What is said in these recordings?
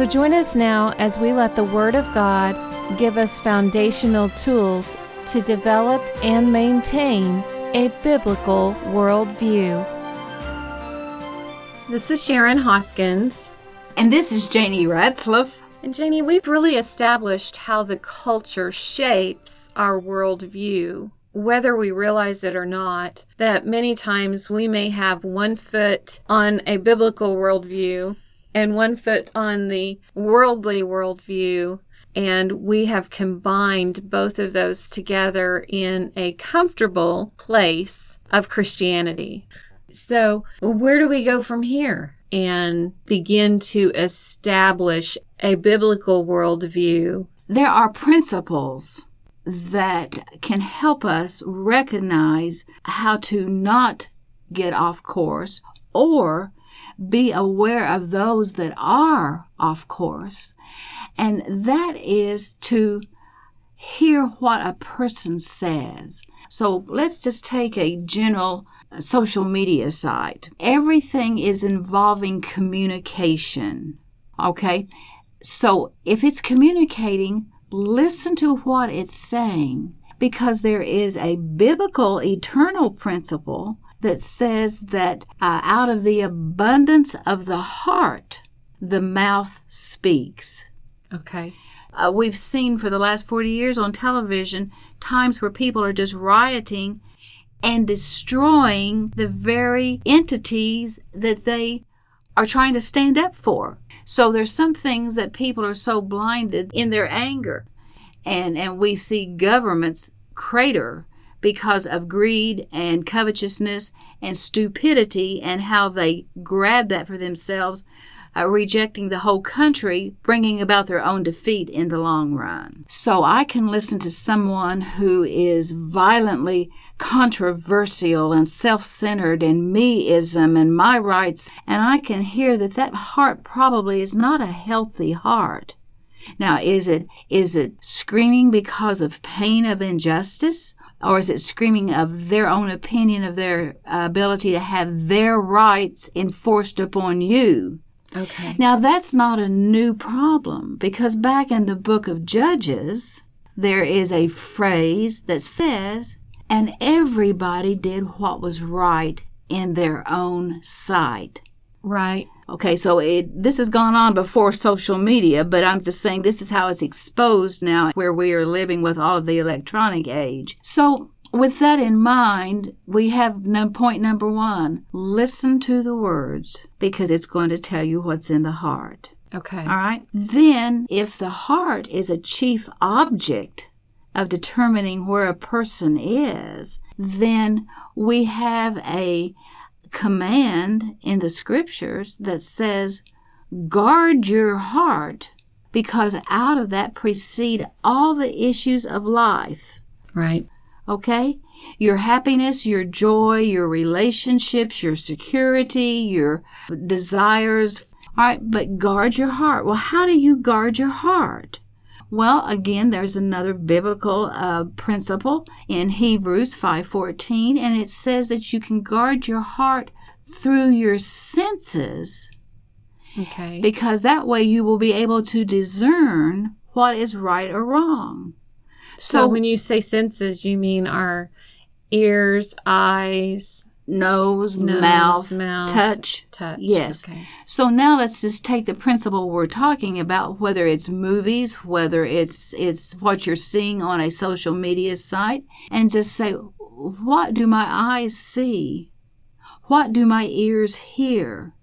So join us now as we let the Word of God give us foundational tools to develop and maintain a biblical worldview. This is Sharon Hoskins. And this is Janie Ratzlaff. And Janie, we've really established how the culture shapes our worldview whether we realize it or not, that many times we may have one foot on a biblical worldview and one foot on the worldly worldview. And we have combined both of those together in a comfortable place of Christianity. So, where do we go from here and begin to establish a biblical worldview? There are principles that can help us recognize how to not get off course or be aware of those that are off course. And that is to hear what a person says. So let's just take a general uh, social media site. Everything is involving communication. Okay? So if it's communicating, listen to what it's saying because there is a biblical eternal principle that says that uh, out of the abundance of the heart, the mouth speaks. Okay. Uh, we've seen for the last 40 years on television times where people are just rioting and destroying the very entities that they are trying to stand up for. So there's some things that people are so blinded in their anger. And and we see governments crater because of greed and covetousness and stupidity and how they grab that for themselves, uh, rejecting the whole country, bringing about their own defeat in the long run. So I can listen to someone who is violently controversial and self centered and meism and my rights, and I can hear that that heart probably is not a healthy heart. Now, is it is it screaming because of pain of injustice, or is it screaming of their own opinion of their ability to have their rights enforced upon you? Okay. Now, that's not a new problem because back in the book of Judges, there is a phrase that says, and everybody did what was right in their own sight. Right. Okay, so it this has gone on before social media, but I'm just saying this is how it's exposed now where we are living with all of the electronic age. So with that in mind, we have no, point number one listen to the words because it's going to tell you what's in the heart. Okay. All right. Then, if the heart is a chief object of determining where a person is, then we have a command in the scriptures that says, guard your heart because out of that proceed all the issues of life. Right. Okay? Your happiness, your joy, your relationships, your security, your desires. All right, but guard your heart. Well, how do you guard your heart? Well, again, there's another biblical uh, principle in Hebrews 5:14, and it says that you can guard your heart through your senses. Okay. Because that way you will be able to discern what is right or wrong. So, so when you say senses, you mean our ears, eyes, nose, nose mouth, mouth, touch. Touch. Yes. Okay. So now let's just take the principle we're talking about, whether it's movies, whether it's it's what you're seeing on a social media site, and just say, what do my eyes see? What do my ears hear?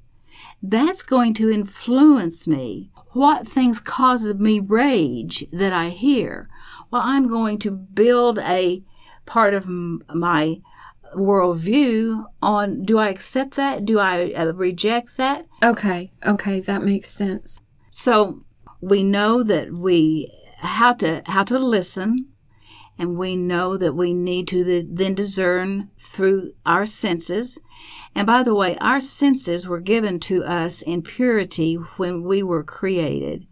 That's going to influence me. What things cause me rage that I hear? Well, I'm going to build a part of my worldview on do I accept that? Do I uh, reject that? Okay, okay, that makes sense. So we know that we how to how to listen and we know that we need to the, then discern through our senses and by the way our senses were given to us in purity when we were created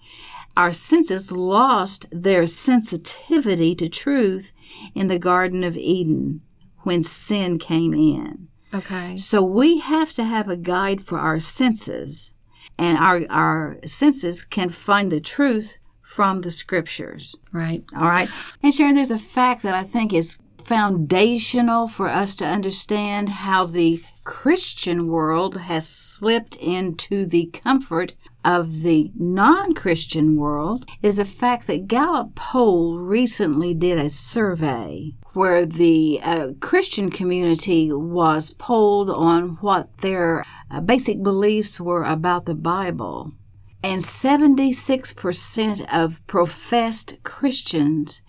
our senses lost their sensitivity to truth in the garden of eden when sin came in Okay. so we have to have a guide for our senses, and our, our senses can find the truth from the scriptures. Right. All right. And Sharon, there's a fact that I think is foundational for us to understand how the Christian world has slipped into the comfort of the non Christian world is the fact that Gallup Poll recently did a survey where the uh, Christian community was polled on what their uh, basic beliefs were about the Bible. And 76% of professed Christians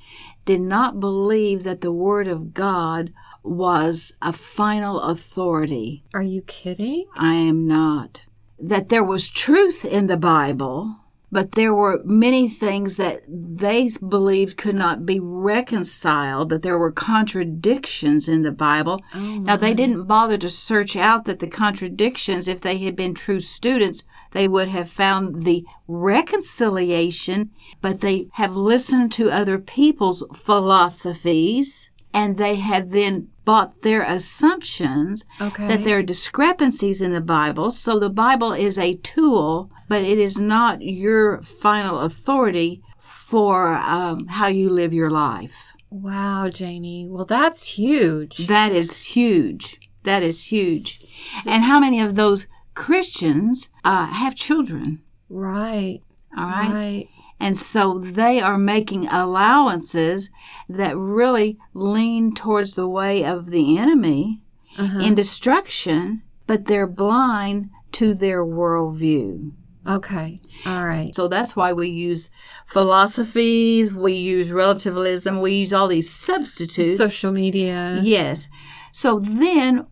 did not believe that the Word of God was a final authority. Are you kidding? I am not. That there was truth in the Bible, but there were many things that they believed could not be reconciled, that there were contradictions in the Bible. Oh, Now, they didn't bother to search out that the contradictions, if they had been true students, they would have found the reconciliation, but they have listened to other people's philosophies and they have then bought their assumptions Okay. that there are discrepancies in the Bible. So the Bible is a tool, but it is not your final authority for um, how you live your life. Wow, Janie. Well, that's huge. That is huge. That is huge. And how many of those Christians uh, have children? Right. All right. Right. And so they are making allowances that really lean towards the way of the enemy Uh-huh. in destruction, but they're blind to their worldview. Okay. All right. So that's why we use philosophies, we use relativism, we use all these substitutes. Social media. Yes. So then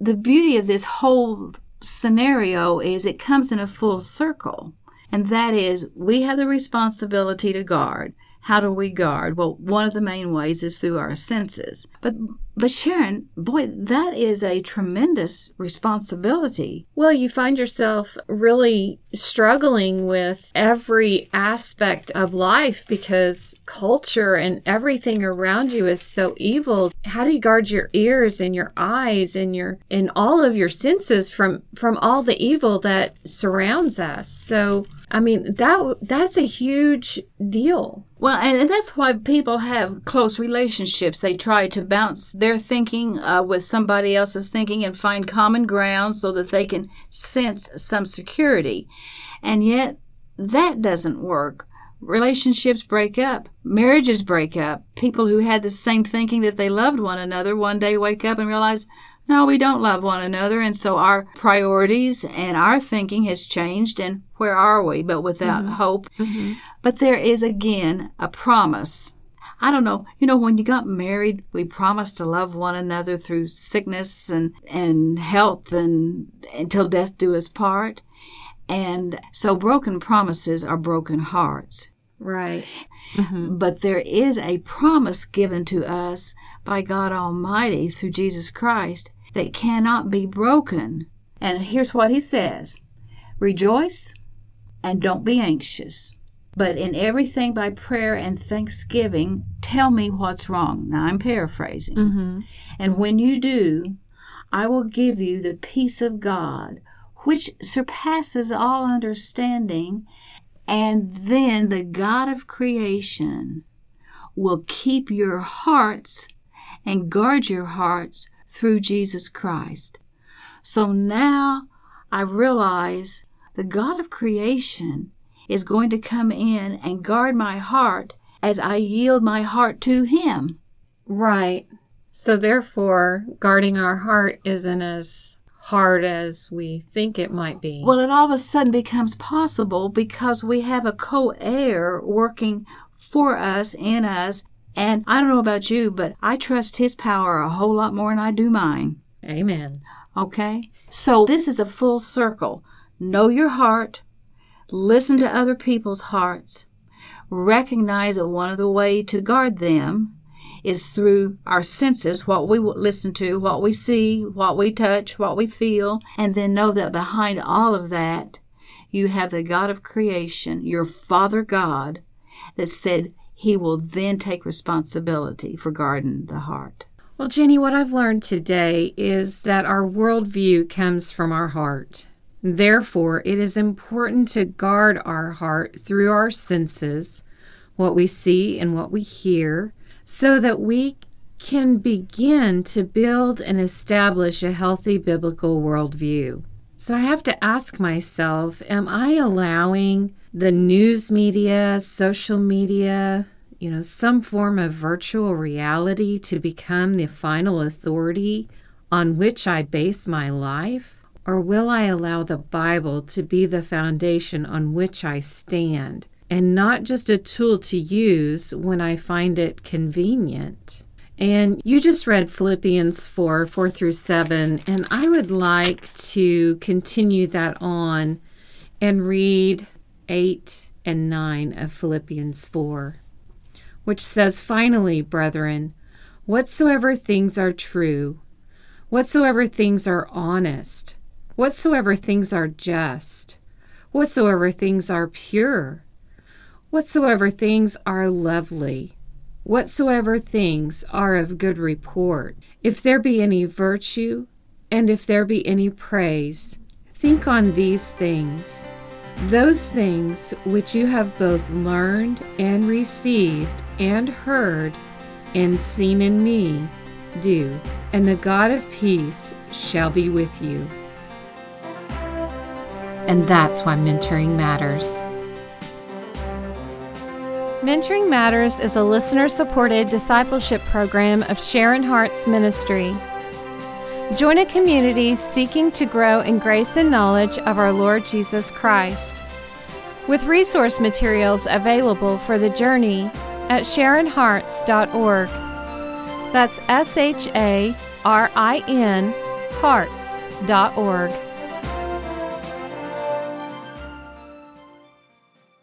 the beauty of this whole scenario is it comes in a full circle. And that is, we have the responsibility to guard. How do we guard? Well, one of the main ways is through our senses. But, but Sharon, boy, that is a tremendous responsibility. Well, you find yourself really struggling with every aspect of life because culture and everything around you is so evil. How do you guard your ears and your eyes and your and all of your senses from from all the evil that surrounds us? So, I mean, that that's a huge deal. Well, and, that's why people have close relationships. They try to bounce their thinking uh, with somebody else's thinking and find common ground so that they can sense some security. And yet, that doesn't work. Relationships break up, marriages break up. People who had the same thinking that they loved one another one day wake up and realize, no, we don't love one another. And so our priorities and our thinking has changed. And where are we? But without mm-hmm. hope. Mm-hmm. But there is again a promise. I don't know. You know, when you got married, we promised to love one another through sickness and, and health and until death do us part. And so broken promises are broken hearts. Right. Mm-hmm. But there is a promise given to us by God Almighty through Jesus Christ that cannot be broken. And here's what he says Rejoice and don't be anxious, but in everything by prayer and thanksgiving, tell me what's wrong. Now I'm paraphrasing. Mm-hmm. And when you do, I will give you the peace of God, which surpasses all understanding. And then the God of creation will keep your hearts and guard your hearts through Jesus Christ. So now I realize the God of creation is going to come in and guard my heart as I yield my heart to Him. Right. So therefore, guarding our heart isn't as hard as we think it might be. Well, it all of a sudden becomes possible because we have a co heir working for us, in us. And I don't know about you, but I trust his power a whole lot more than I do mine. Amen. Okay? So this is a full circle. Know your heart, listen to other people's hearts, recognize that one of the way to guard them is through our senses, what we listen to, what we see, what we touch, what we feel, and then know that behind all of that, you have the God of creation, your Father God, that said he will then take responsibility for guarding the heart. Well, Jenny, what I've learned today is that our worldview comes from our heart. Therefore, it is important to guard our heart through our senses, what we see and what we hear, so that we can begin to build and establish a healthy biblical worldview. So I have to ask myself Am I allowing the news media, social media, you know, some form of virtual reality to become the final authority on which I base my life? Or will I allow the Bible to be the foundation on which I stand? and not just a tool to use when I find it convenient. And you just read Philippians 4 4 through 7, and I would like to continue that on and read 8 and 9 of Philippians 4, which says, Finally, brethren, whatsoever things are true, whatsoever things are honest, whatsoever things are just, whatsoever things are pure, Whatsoever things are lovely, whatsoever things are of good report, if there be any virtue, and if there be any praise, think on these things. Those things which you have both learned and received and heard and seen in me, do, and the God of peace shall be with you. And that's why mentoring matters. Mentoring Matters is a listener supported discipleship program of Sharin Hearts ministry. Join a community seeking to grow in grace and knowledge of our Lord Jesus Christ. With resource materials available for the journey at SharinHearts.org. That's S H A R I N Hearts.org.